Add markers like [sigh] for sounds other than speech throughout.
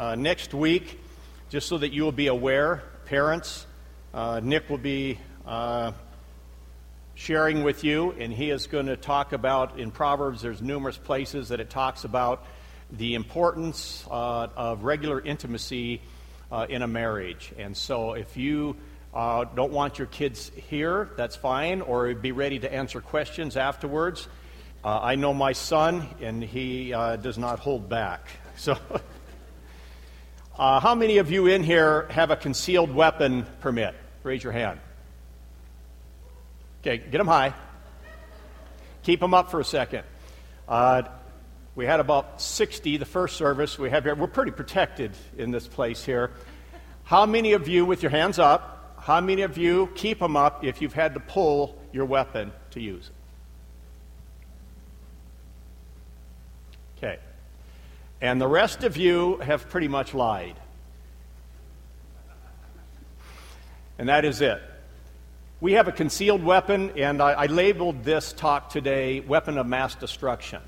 uh, next week, just so that you will be aware, parents, uh, Nick will be uh, sharing with you, and he is going to talk about in Proverbs, there's numerous places that it talks about the importance uh, of regular intimacy uh, in a marriage. And so if you don't want your kids here, that's fine, or be ready to answer questions afterwards. Uh, I know my son, and he uh, does not hold back. [laughs] So, uh, how many of you in here have a concealed weapon permit? Raise your hand. Okay, get them high. Keep them up for a second. Uh, we had about 60 the first service we have here. We're pretty protected in this place here. How many of you, with your hands up, how many of you keep them up if you've had to pull your weapon to use it? Okay. And the rest of you have pretty much lied. And that is it. We have a concealed weapon, and I, I, labeled this talk today Weapon of Mass Destruction.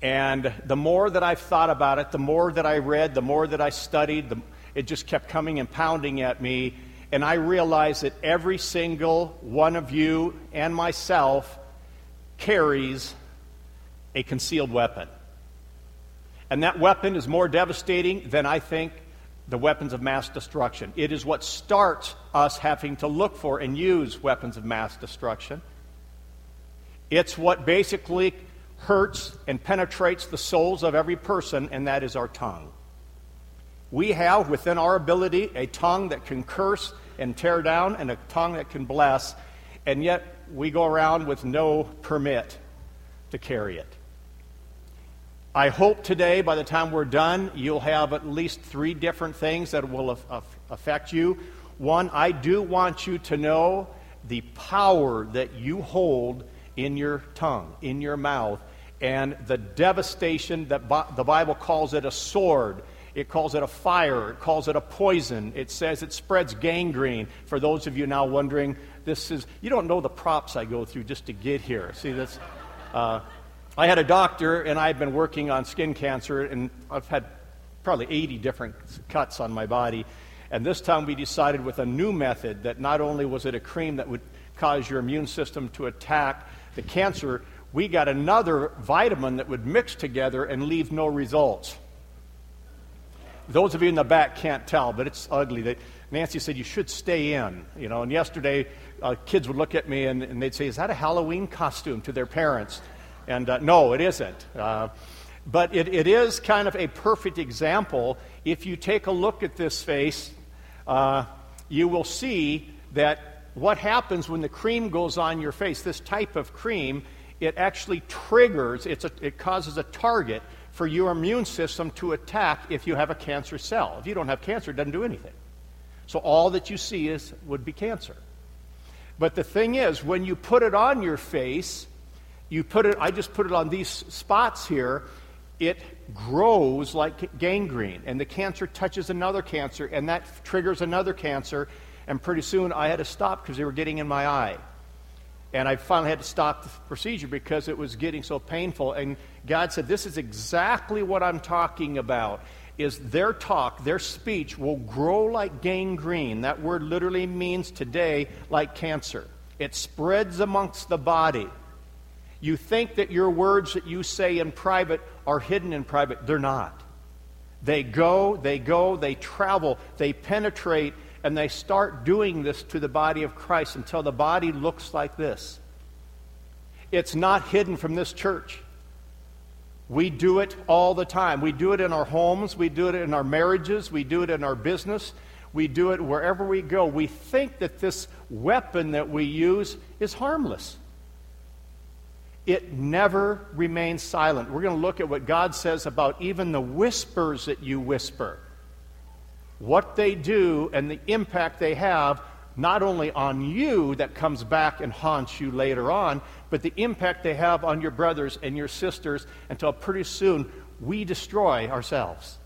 And the more that I've thought about it, the more that I read, the more that I studied, the, it just kept coming and pounding at me. And I realized that every single one of you and myself carries a concealed weapon. And that weapon is more devastating than I think the weapons of mass destruction. It is what starts us having to look for and use weapons of mass destruction. It's what basically hurts and penetrates the souls of every person, and that is our tongue. We have within our ability a tongue that can curse and tear down, and a tongue that can bless, and yet we go around with no permit to carry it. I hope today, by the time we're done, you'll have at least three different things that will affect you. One, I do want you to know the power that you hold in your tongue, in your mouth, and the devastation that the Bible calls it a sword. It calls it a fire. It calls it a poison. It says it spreads gangrene. For those of you now wondering, this is, you don't know the props I go through just to get here. See, that's, uh, I had a doctor, and I've been working on skin cancer, and I've had probably 80 different cuts on my body. And this time we decided with a new method that not only was it a cream that would cause your immune system to attack the cancer, we got another vitamin that would mix together and leave no results. Those of you in the back can't tell, but it's ugly. They, Nancy said you should stay in, you know. And yesterday, uh, kids would look at me and, and they'd say, "Is that a Halloween costume?" to their parents. And uh, no, it isn't. Uh, but it, it is kind of a perfect example. If you take a look at this face, uh, you will see that what happens when the cream goes on your face, this type of cream, it actually triggers, a, it causes a target for your immune system to attack if you have a cancer cell. If you don't have cancer, it doesn't do anything. So all that you see is would be cancer. But the thing is, when you put it on your face, you put it, I just put it on these spots here, it grows like gangrene, and the cancer touches another cancer, and that triggers another cancer, and pretty soon I had to stop because they were getting in my eye. And I finally had to stop the procedure because it was getting so painful. And God said, This is exactly what I'm talking about. Is their talk, their speech will grow like gangrene. That word literally means today like cancer. It spreads amongst the body. You think that your words that you say in private are hidden in private. They're not. They go, they go, they travel, they penetrate, and they start doing this to the body of Christ until the body looks like this. It's not hidden from this church. We do it all the time. We do it in our homes, we do it in our marriages, we do it in our business, we do it wherever we go. We think that this weapon that we use is harmless it never remains silent. We're going to look at what God says about even the whispers that you whisper. What they do and the impact they have, not only on you that comes back and haunts you later on, but the impact they have on your brothers and your sisters until pretty soon we destroy ourselves.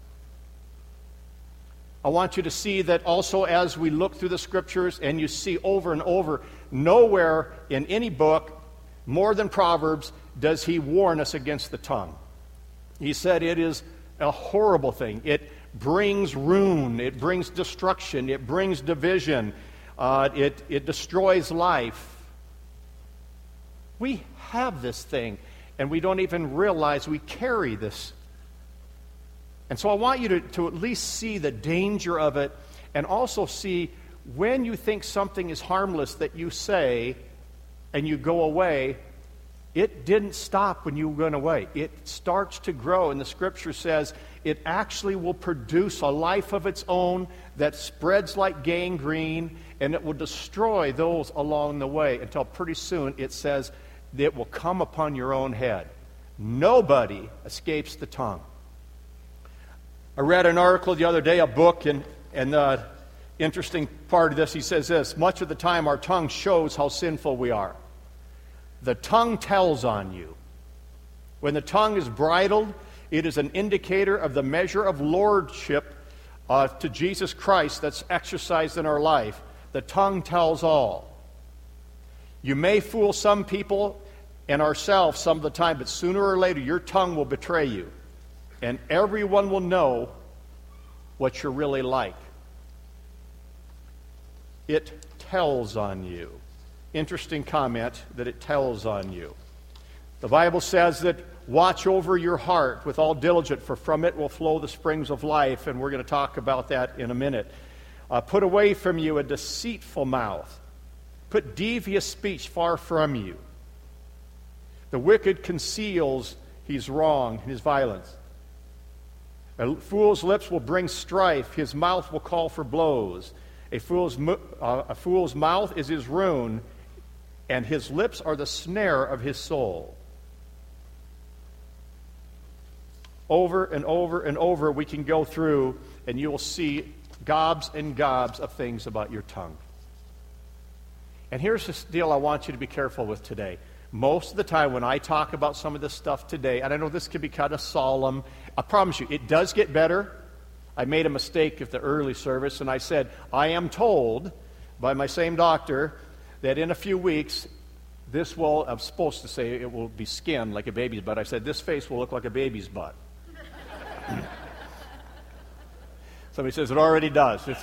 I want you to see that also as we look through the scriptures and you see over and over, nowhere in any book more than Proverbs does he warn us against the tongue. He said it is a horrible thing. It brings ruin, it brings destruction, it brings division, uh, it, it destroys life. We have this thing, and we don't even realize we carry this. And so I want you to, to at least see the danger of it and also see when you think something is harmless that you say and you go away, it didn't stop when you went away. It starts to grow, and the scripture says it actually will produce a life of its own that spreads like gangrene, and it will destroy those along the way until pretty soon it says it will come upon your own head. Nobody escapes the tongue. I read an article the other day, a book, and, and the interesting part of this, he says this much of the time our tongue shows how sinful we are. The tongue tells on you. When the tongue is bridled, it is an indicator of the measure of lordship uh, to Jesus Christ that's exercised in our life. The tongue tells all. You may fool some people and ourselves some of the time, but sooner or later your tongue will betray you. And everyone will know what you're really like. It tells on you. Interesting comment that it tells on you. The Bible says that watch over your heart with all diligence, for from it will flow the springs of life, and we're going to talk about that in a minute. Uh, put away from you a deceitful mouth Put devious speech far from you. The wicked conceals his wrong, and his violence. A fool's lips will bring strife, his mouth will call for blows. A fool's, uh, a fool's mouth is his ruin, and his lips are the snare of his soul. Over and over and over, we can go through, and you will see gobs and gobs of things about your tongue. And here's the deal I want you to be careful with today. Most of the time, when I talk about some of this stuff today, and I know this can be kind of solemn, I promise you, it does get better. I made a mistake at the early service, and I said, I am told by my same doctor that in a few weeks, this will, I'm supposed to say it will be skin like a baby's butt. I said, this face will look like a baby's butt. [laughs] Somebody says, it already does. [laughs]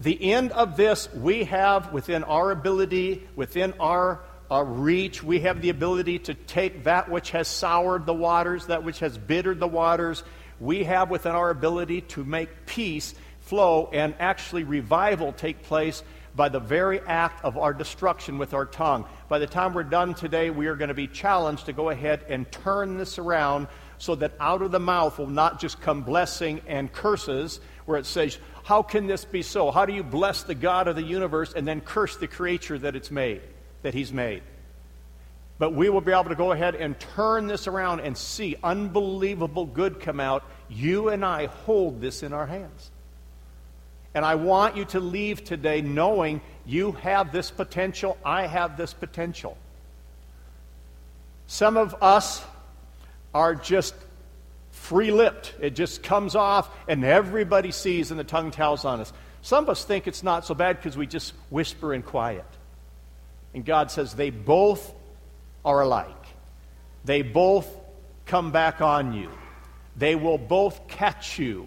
The end of this, we have within our ability, within our, our reach, we have the ability to take that which has soured the waters, that which has bittered the waters. We have within our ability to make peace flow and actually revival take place by the very act of our destruction with our tongue. By the time we're done today, we are going to be challenged to go ahead and turn this around so that out of the mouth will not just come blessing and curses, where it says, how can this be so? How do you bless the God of the universe and then curse the creature that it's made, that He's made? But we will be able to go ahead and turn this around and see unbelievable good come out. You and I hold this in our hands. And I want you to leave today knowing you have this potential, I have this potential. Some of us are just free lipped. It just comes off, and everybody sees, and the tongue tells on us. Some of us think it's not so bad because we just whisper in quiet. And God says they both are alike. They both come back on you. They will both catch you.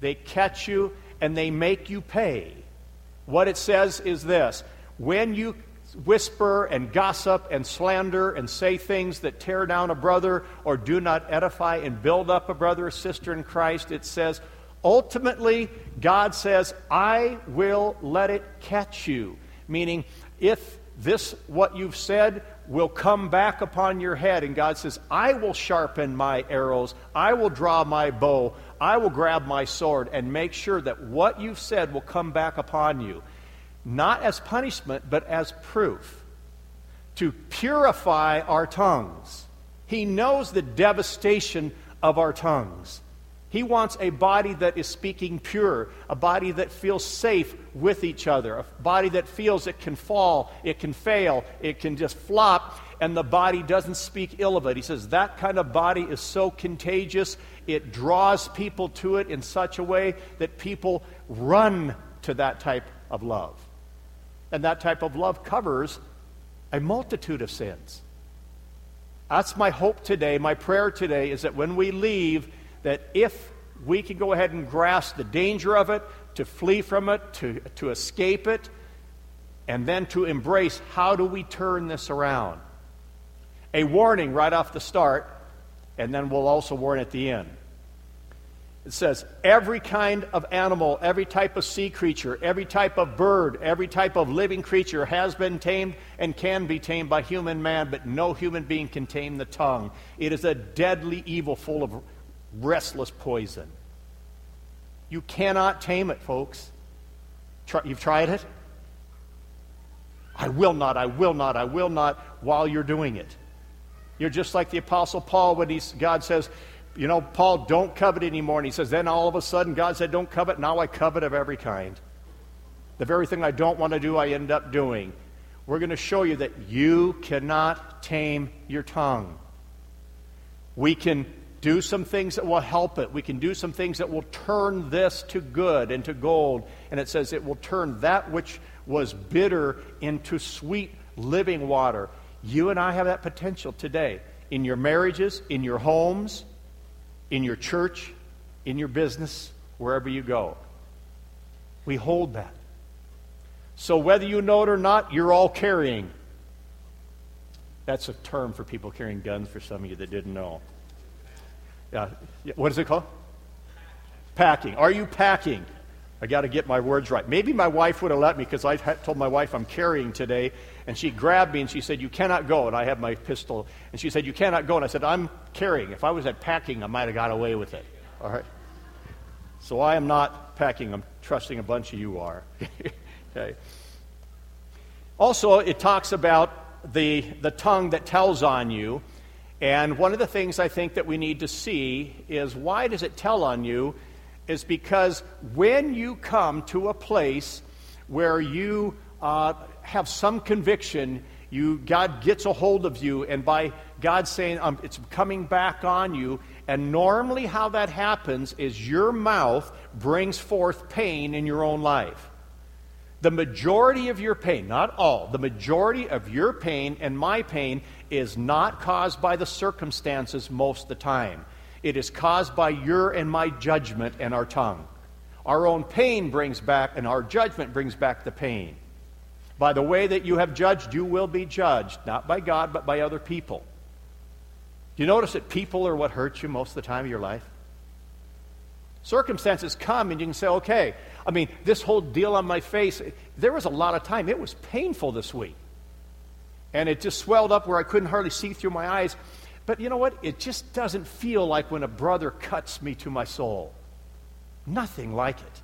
They catch you and they make you pay. What it says is this when you whisper and gossip and slander and say things that tear down a brother or do not edify and build up a brother or sister in Christ, it says, ultimately, God says, I will let it catch you. Meaning, if this, what you've said, will come back upon your head, and God says, I will sharpen my arrows, I will draw my bow, I will grab my sword, and make sure that what you've said will come back upon you not as punishment, but as proof to purify our tongues. He knows the devastation of our tongues. He wants a body that is speaking pure, a body that feels safe with each other, a body that feels it can fall, it can fail, it can just flop, and the body doesn't speak ill of it. He says that kind of body is so contagious, it draws people to it in such a way that people run to that type of love. And that type of love covers a multitude of sins. That's my hope today. My prayer today is that when we leave, that if we can go ahead and grasp the danger of it, to flee from it, to, to escape it, and then to embrace how do we turn this around? A warning right off the start, and then we'll also warn at the end. It says, every kind of animal, every type of sea creature, every type of bird, every type of living creature has been tamed and can be tamed by human man, but no human being can tame the tongue. It is a deadly evil full of restless poison. You cannot tame it, folks. Try, you've tried it? I will not, I will not, I will not while you're doing it. You're just like the Apostle Paul when he's, God says, you know, Paul, don't covet anymore. And he says, then all of a sudden, God said, don't covet. Now I covet of every kind. The very thing I don't want to do, I end up doing. We're going to show you that you cannot tame your tongue. We can do some things that will help it. We can do some things that will turn this to good and to gold. And it says it will turn that which was bitter into sweet living water. You and I have that potential today in your marriages, in your homes, in your church, in your business, wherever you go. We hold that. So whether you know it or not, you're all carrying. That's a term for people carrying guns for some of you that didn't know. Yeah, what is it called? Packing. Are you packing? I got to get my words right. Maybe my wife would have let me because I told my wife I'm carrying today, and she grabbed me and she said, You cannot go. And I have my pistol. And she said, You cannot go. And I said, I'm carrying. If I was at packing, I might have got away with it. All right? So I am not packing. I'm trusting a bunch of you are. [laughs] okay. Also, it talks about the, the tongue that tells on you. And one of the things I think that we need to see is why does it tell on you? is because when you come to a place where you uh, have some conviction, you God gets a hold of you, and by God saying um, it's coming back on you, and normally how that happens is your mouth brings forth pain in your own life. The majority of your pain, not all, the majority of your pain and my pain is not caused by the circumstances most of the time. It is caused by your and my judgment and our tongue. Our own pain brings back, and our judgment brings back the pain. By the way that you have judged, you will be judged, not by God, but by other people. Do you notice that people are what hurts you most of the time of your life? Circumstances come and you can say, okay, I mean, this whole deal on my face, there was a lot of time. It was painful this week. And it just swelled up where I couldn't hardly see through my eyes. But you know what? It just doesn't feel like when a brother cuts me to my soul. Nothing like it.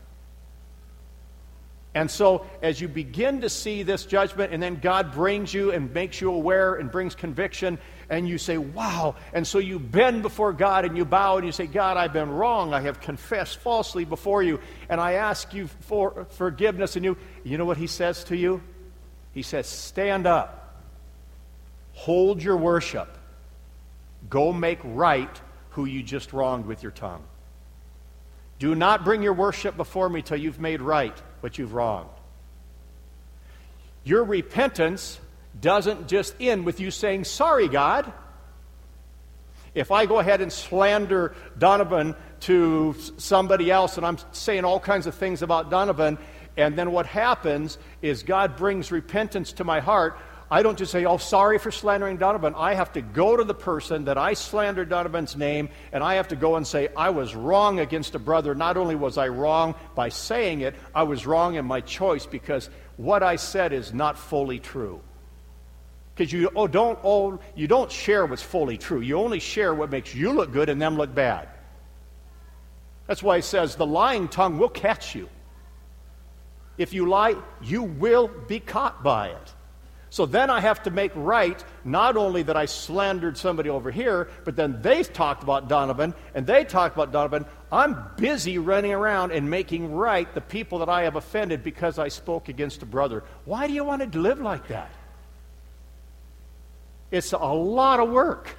And so, as you begin to see this judgment, and then God brings you and makes you aware and brings conviction, and you say, Wow. And so you bend before God and you bow and you say, God, I've been wrong. I have confessed falsely before you, and I ask you for forgiveness. And you, you know what He says to you? He says, Stand up, hold your worship, Go make right who you just wronged with your tongue. Do not bring your worship before me till you've made right what you've wronged. Your repentance doesn't just end with you saying, Sorry, God. If I go ahead and slander Donovan to somebody else and I'm saying all kinds of things about Donovan, and then what happens is God brings repentance to my heart, I don't just say, oh, sorry for slandering Donovan. I have to go to the person that I slandered Donovan's name, and I have to go and say, I was wrong against a brother. Not only was I wrong by saying it, I was wrong in my choice because what I said is not fully true. Because you oh, don't, oh, you don't share what's fully true. You only share what makes you look good and them look bad. That's why he says the lying tongue will catch you. If you lie, you will be caught by it. So then I have to make right not only that I slandered somebody over here, but then they talked about Donovan and they talked about Donovan. I'm busy running around and making right the people that I have offended because I spoke against a brother. Why do you want to live like that? It's a lot of work.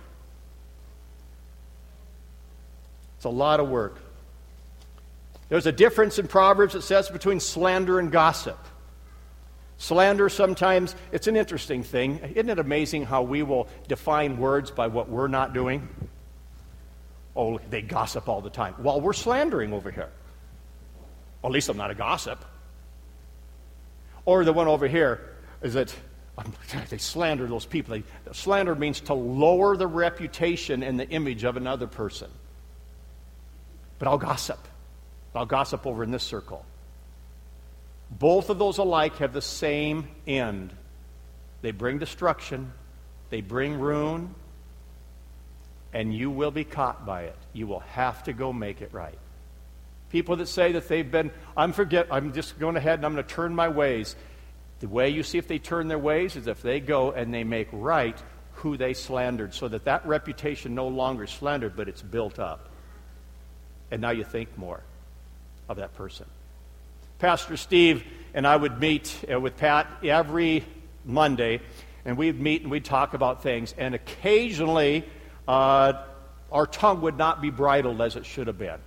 It's a lot of work. There's a difference in Proverbs, it says, between slander and gossip. Slander sometimes, it's an interesting thing. Isn't it amazing how we will define words by what we're not doing? Oh, they gossip all the time. Well, we're slandering over here. Well, at least I'm not a gossip. Or the one over here is that um, [laughs] they slander those people. They, slander means to lower the reputation and the image of another person. But I'll gossip. I'll gossip over in this circle. Both of those alike have the same end. They bring destruction, they bring ruin, and you will be caught by it. You will have to go make it right. People that say that they've been, I'm forget, I'm just going ahead and I'm going to turn my ways. The way you see if they turn their ways is if they go and they make right who they slandered, so that that reputation no longer slandered, but it's built up. And now you think more of that person. Pastor Steve and I would meet uh, with Pat every Monday, and we'd meet and we'd talk about things. And occasionally, uh, our tongue would not be bridled as it should have been.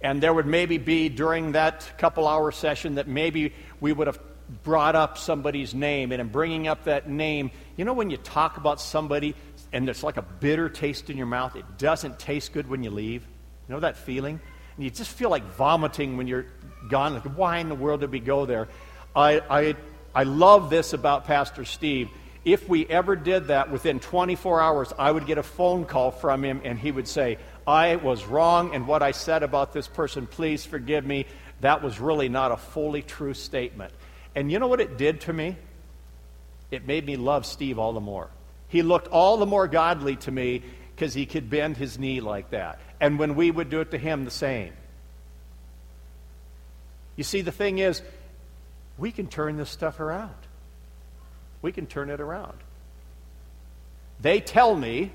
And there would maybe be during that couple hour session that maybe we would have brought up somebody's name. And in bringing up that name, you know, when you talk about somebody and there's like a bitter taste in your mouth, it doesn't taste good when you leave. You know that feeling? And you just feel like vomiting when you're gone. Like, why in the world did we go there? I, I, I love this about Pastor Steve. If we ever did that within 24 hours, I would get a phone call from him and he would say, I was wrong in what I said about this person. Please forgive me. That was really not a fully true statement. And you know what it did to me? It made me love Steve all the more. He looked all the more godly to me because he could bend his knee like that. And when we would do it to him, the same. You see, the thing is, we can turn this stuff around. We can turn it around. They tell me,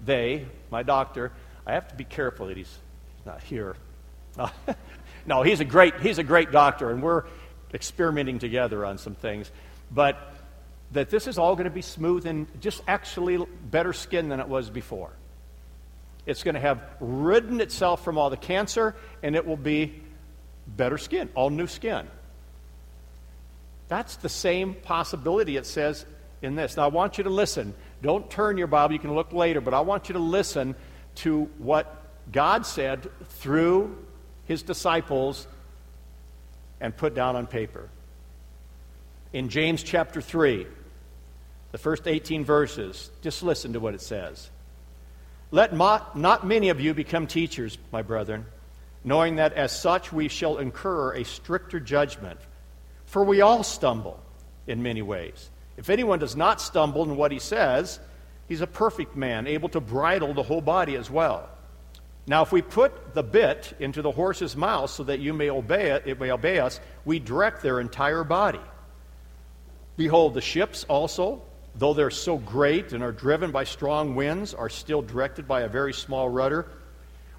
they, my doctor, I have to be careful that he's not here. [laughs] no, he's a great he's a great doctor, and we're experimenting together on some things. But that this is all going to be smooth and just actually better skin than it was before. It's going to have ridden itself from all the cancer, and it will be better skin, all new skin. That's the same possibility it says in this. Now, I want you to listen. Don't turn your Bible, you can look later, but I want you to listen to what God said through his disciples and put down on paper. In James chapter 3, the first 18 verses, just listen to what it says. Let not many of you become teachers, my brethren knowing that as such we shall incur a stricter judgment. For we all stumble in many ways. If anyone does not stumble in what he says, he's a perfect man, able to bridle the whole body as well. Now, if we put the bit into the horse's mouth so that you may obey it, it may obey us, we direct their entire body. Behold, the ships also, though they're so great and are driven by strong winds, are still directed by a very small rudder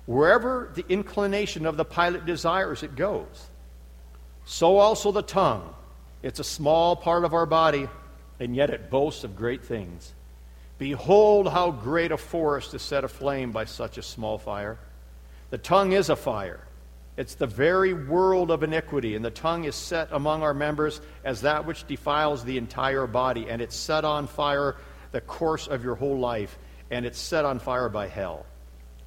Wherever the inclination of the pilot desires, it goes. So also the tongue. It's a small part of our body, and yet it boasts of great things. Behold, how great a forest is set aflame by such a small fire. The tongue is a fire. It's the very world of iniquity, and the tongue is set among our members as that which defiles the entire body, and it's set on fire the course of your whole life, and it's set on fire by hell.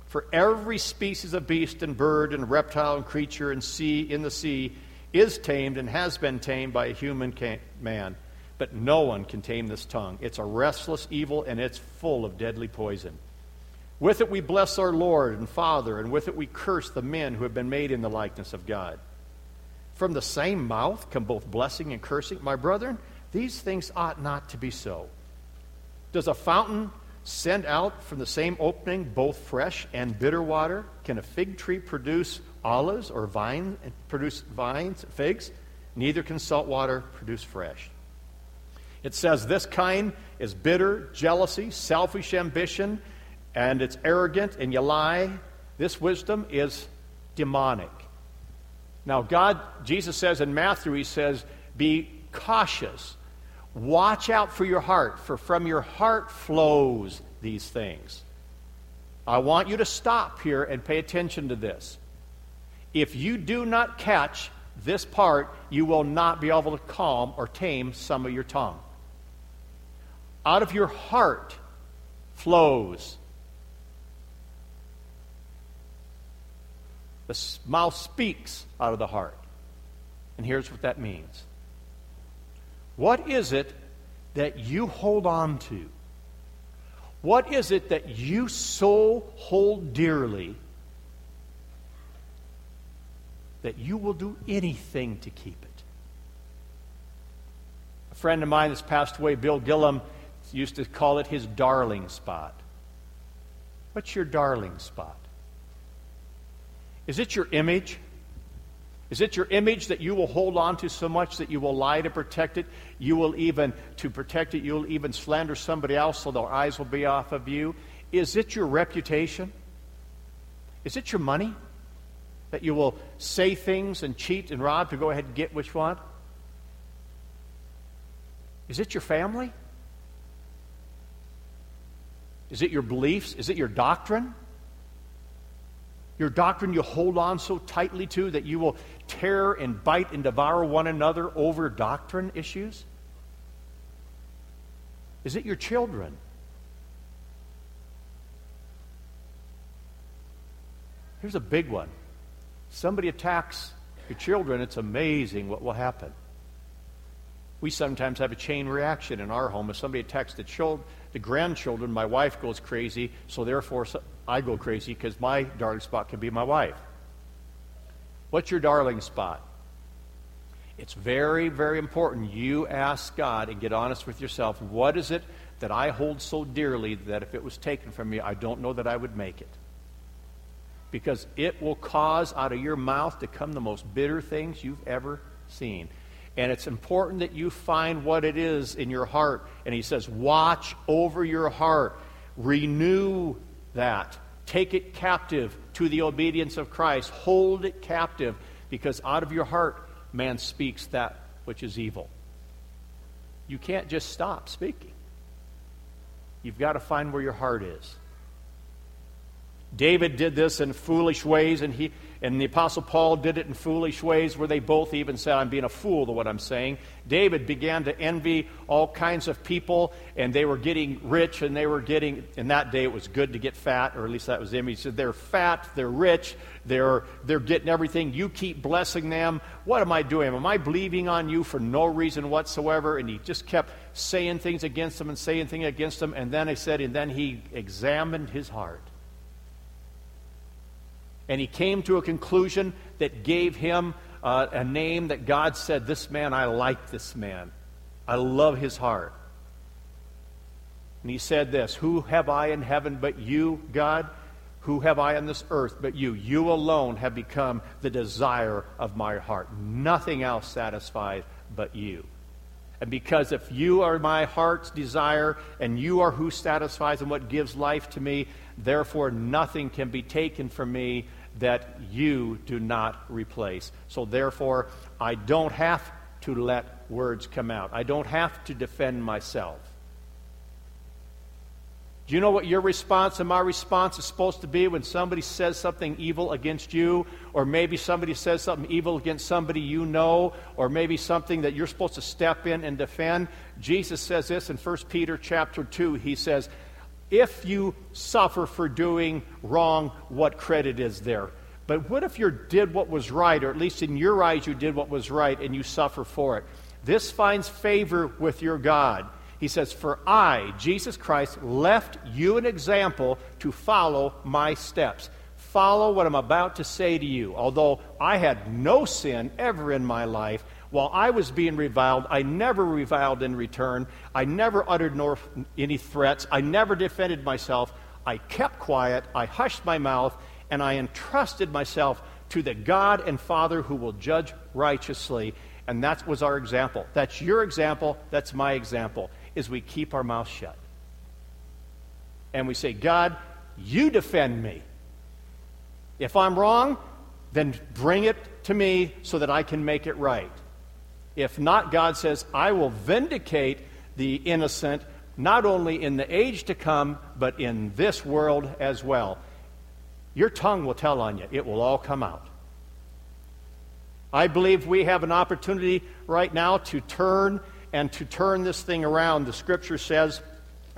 For every species of beast and bird and reptile and creature and sea in the sea is tamed and has been tamed by a human man. But no one can tame this tongue. It's a restless evil and it's full of deadly poison. With it we bless our Lord and Father, and with it we curse the men who have been made in the likeness of God. From the same mouth come both blessing and cursing. My brethren, these things ought not to be so. Does a fountain Send out from the same opening both fresh and bitter water. Can a fig tree produce olives or vine produce vines, figs? Neither can salt water produce fresh. It says this kind is bitter, jealousy, selfish ambition, and it's arrogant, and you lie. This wisdom is demonic. Now, God, Jesus says in Matthew, He says, be cautious Watch out for your heart, for from your heart flows these things. I want you to stop here and pay attention to this. If you do not catch this part, you will not be able to calm or tame some of your tongue. Out of your heart flows. The mouth speaks out of the heart. And here's what that means. What is it that you hold on to? What is it that you so hold dearly that you will do anything to keep it? A friend of mine that's passed away, Bill Gillum, used to call it his darling spot. What's your darling spot? Is it your image? Is it your image that you will hold on to so much that you will lie to protect it? You will even, to protect it, you'll even slander somebody else so their eyes will be off of you? Is it your reputation? Is it your money? That you will say things and cheat and rob to go ahead and get what you want? Is it your family? Is it your beliefs? Is it your doctrine? Your doctrine you hold on so tightly to that you will tear and bite and devour one another over doctrine issues? Is it your children? Here's a big one. Somebody attacks your children, it's amazing what will happen. We sometimes have a chain reaction in our home. If somebody attacks the, children, the grandchildren, my wife goes crazy, so therefore I go crazy because my darling spot can be my wife. What's your darling spot? It's very, very important you ask God and get honest with yourself. What is it that I hold so dearly that if it was taken from me, I don't know that I would make it? Because it will cause out of your mouth to come the most bitter things you've ever seen. And it's important that you find what it is in your heart. And he says, watch over your heart, renew that. Take it captive to the obedience of Christ. Hold it captive because out of your heart, man speaks that which is evil. You can't just stop speaking. You've got to find where your heart is. David did this in foolish ways, and he, and the Apostle Paul did it in foolish ways where they both even said, I'm being a fool to what I'm saying. David began to envy all kinds of people, and they were getting rich, and they were getting, in that day it was good to get fat, or at least that was him. He said, They're fat, they're rich, they're, they're getting everything. You keep blessing them. What am I doing? Am I believing on you for no reason whatsoever? And he just kept saying things against them and saying things against them. And then he said, and then he examined his heart. And he came to a conclusion that gave him uh, a name that God said, This man, I like this man. I love his heart. And he said this Who have I in heaven but you, God? Who have I on this earth but you? You alone have become the desire of my heart. Nothing else satisfies but you. And because if you are my heart's desire and you are who satisfies and what gives life to me, therefore nothing can be taken from me that you do not replace. So therefore, I don't have to let words come out. I don't have to defend myself. Do you know what your response and my response is supposed to be when somebody says something evil against you, or maybe somebody says something evil against somebody you know, or maybe something that you're supposed to step in and defend? Jesus says this in 1 Peter chapter 2. He says, If you suffer for doing wrong, what credit is there? But what if you did what was right, or at least in your eyes you did what was right, and you suffer for it? This finds favor with your God. He says, For I, Jesus Christ, left you an example to follow my steps. Follow what I'm about to say to you. Although I had no sin ever in my life, while I was being reviled, I never reviled in return. I never uttered nor any threats. I never defended myself. I kept quiet. I hushed my mouth, and I entrusted myself to the God and Father who will judge righteously. And that was our example. That's your example. That's my example is we keep our mouth shut. And we say, God, you defend me. If I'm wrong, then bring it to me so that I can make it right. If not, God says, I will vindicate the innocent not only in the age to come, but in this world as well. Your tongue will tell on you, it will all come out. I believe we have an opportunity right now to turn and to turn this thing around. The scripture says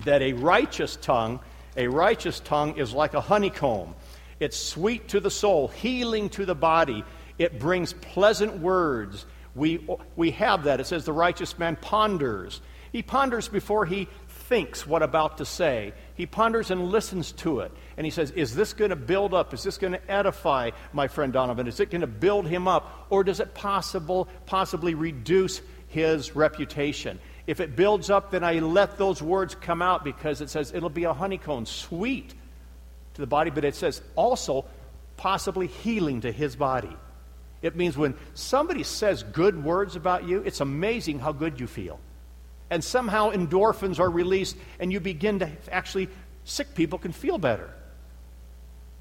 that a righteous tongue, a righteous tongue is like a honeycomb. It's sweet to the soul, healing to the body. It brings pleasant words. We, we have that. It says the righteous man ponders. He ponders before he thinks what about to say. He ponders and listens to it. And he says, Is this going to build up? Is this going to edify my friend Donovan? Is it going to build him up? Or does it possible, possibly reduce his reputation? If it builds up, then I let those words come out because it says it'll be a honeycomb, sweet to the body, but it says also possibly healing to his body. It means when somebody says good words about you, it's amazing how good you feel and somehow endorphins are released, and you begin to actually, sick people can feel better.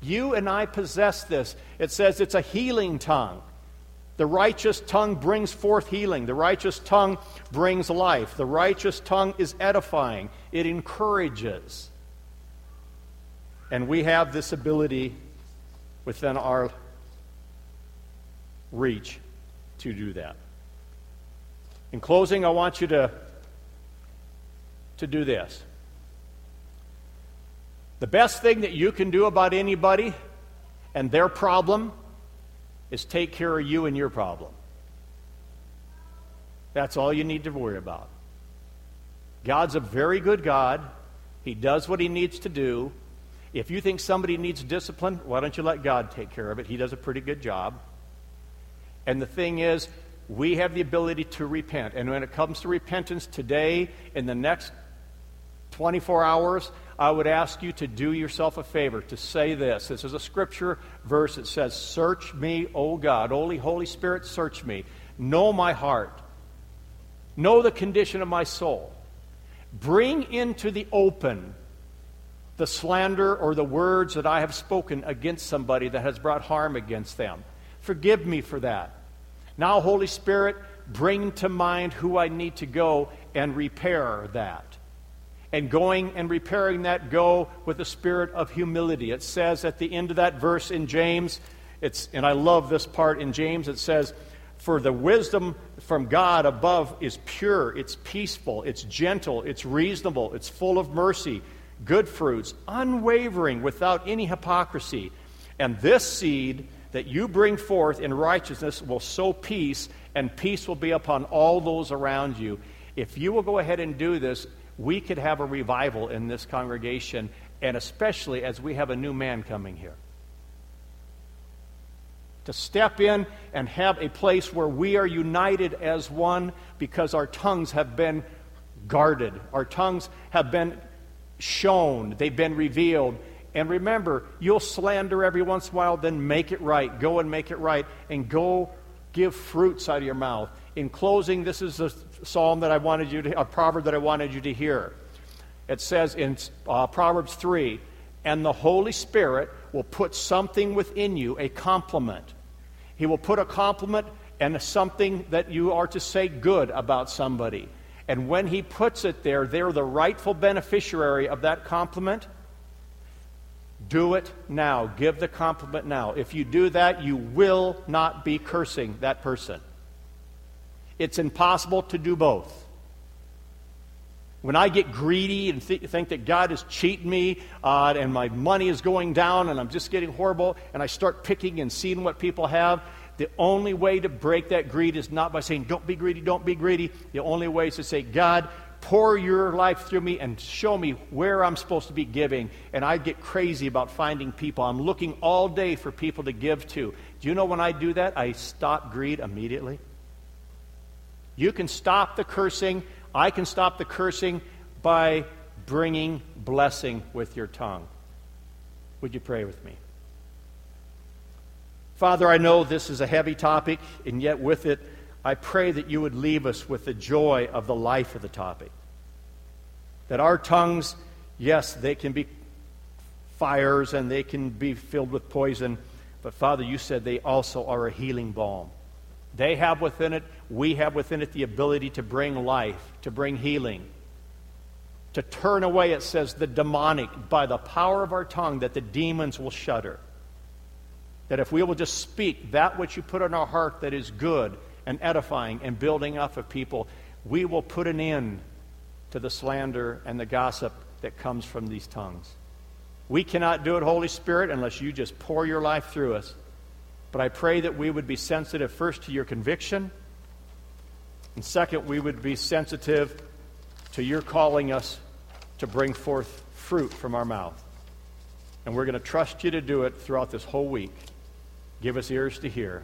You and I possess this. It says it's a healing tongue. The righteous tongue brings forth healing. The righteous tongue brings life. The righteous tongue is edifying, it encourages. And we have this ability within our reach to do that. In closing, I want you to to do this. The best thing that you can do about anybody and their problem is take care of you and your problem. That's all you need to worry about. God's a very good God. He does what he needs to do. If you think somebody needs discipline, why don't you let God take care of it? He does a pretty good job. And the thing is, we have the ability to repent. And when it comes to repentance today, in the next 24 hours, I would ask you to do yourself a favor, to say this. This is a scripture verse. It says, Search me, O God. Holy, Holy Spirit, search me. Know my heart. Know the condition of my soul. Bring into the open the slander or the words that I have spoken against somebody that has brought harm against them. Forgive me for that. Now, Holy Spirit, bring to mind who I need to go and repair that and going and repairing that go with a spirit of humility. It says at the end of that verse in James, it's, and I love this part in James, it says, For the wisdom from God above is pure, it's peaceful, it's gentle, it's reasonable, it's full of mercy, good fruits, unwavering, without any hypocrisy. And this seed that you bring forth in righteousness will sow peace, and peace will be upon all those around you. If you will go ahead and do this, we could have a revival in this congregation, and especially as we have a new man coming here. To step in and have a place where we are united as one because our tongues have been guarded, our tongues have been shown, they've been revealed. And remember, you'll slander every once in a while, then make it right. Go and make it right, and go give fruits out of your mouth. In closing, this is a psalm that I wanted you to, a proverb that I wanted you to hear. It says in uh, Proverbs 3 and the Holy Spirit will put something within you, a compliment. He will put a compliment and something that you are to say good about somebody. And when He puts it there, they're the rightful beneficiary of that compliment. Do it now. Give the compliment now. If you do that, you will not be cursing that person. It's impossible to do both. When I get greedy and th- think that God is cheating me uh, and my money is going down and I'm just getting horrible and I start picking and seeing what people have, the only way to break that greed is not by saying, Don't be greedy, don't be greedy. The only way is to say, God, pour your life through me and show me where I'm supposed to be giving. And I get crazy about finding people. I'm looking all day for people to give to. Do you know when I do that, I stop greed immediately? You can stop the cursing. I can stop the cursing by bringing blessing with your tongue. Would you pray with me? Father, I know this is a heavy topic, and yet with it, I pray that you would leave us with the joy of the life of the topic. That our tongues, yes, they can be fires and they can be filled with poison, but Father, you said they also are a healing balm. They have within it, we have within it the ability to bring life, to bring healing, to turn away, it says, the demonic by the power of our tongue, that the demons will shudder. That if we will just speak that which you put in our heart that is good and edifying and building up of people, we will put an end to the slander and the gossip that comes from these tongues. We cannot do it, Holy Spirit, unless you just pour your life through us. But I pray that we would be sensitive first to your conviction, and second, we would be sensitive to your calling us to bring forth fruit from our mouth. And we're going to trust you to do it throughout this whole week. Give us ears to hear.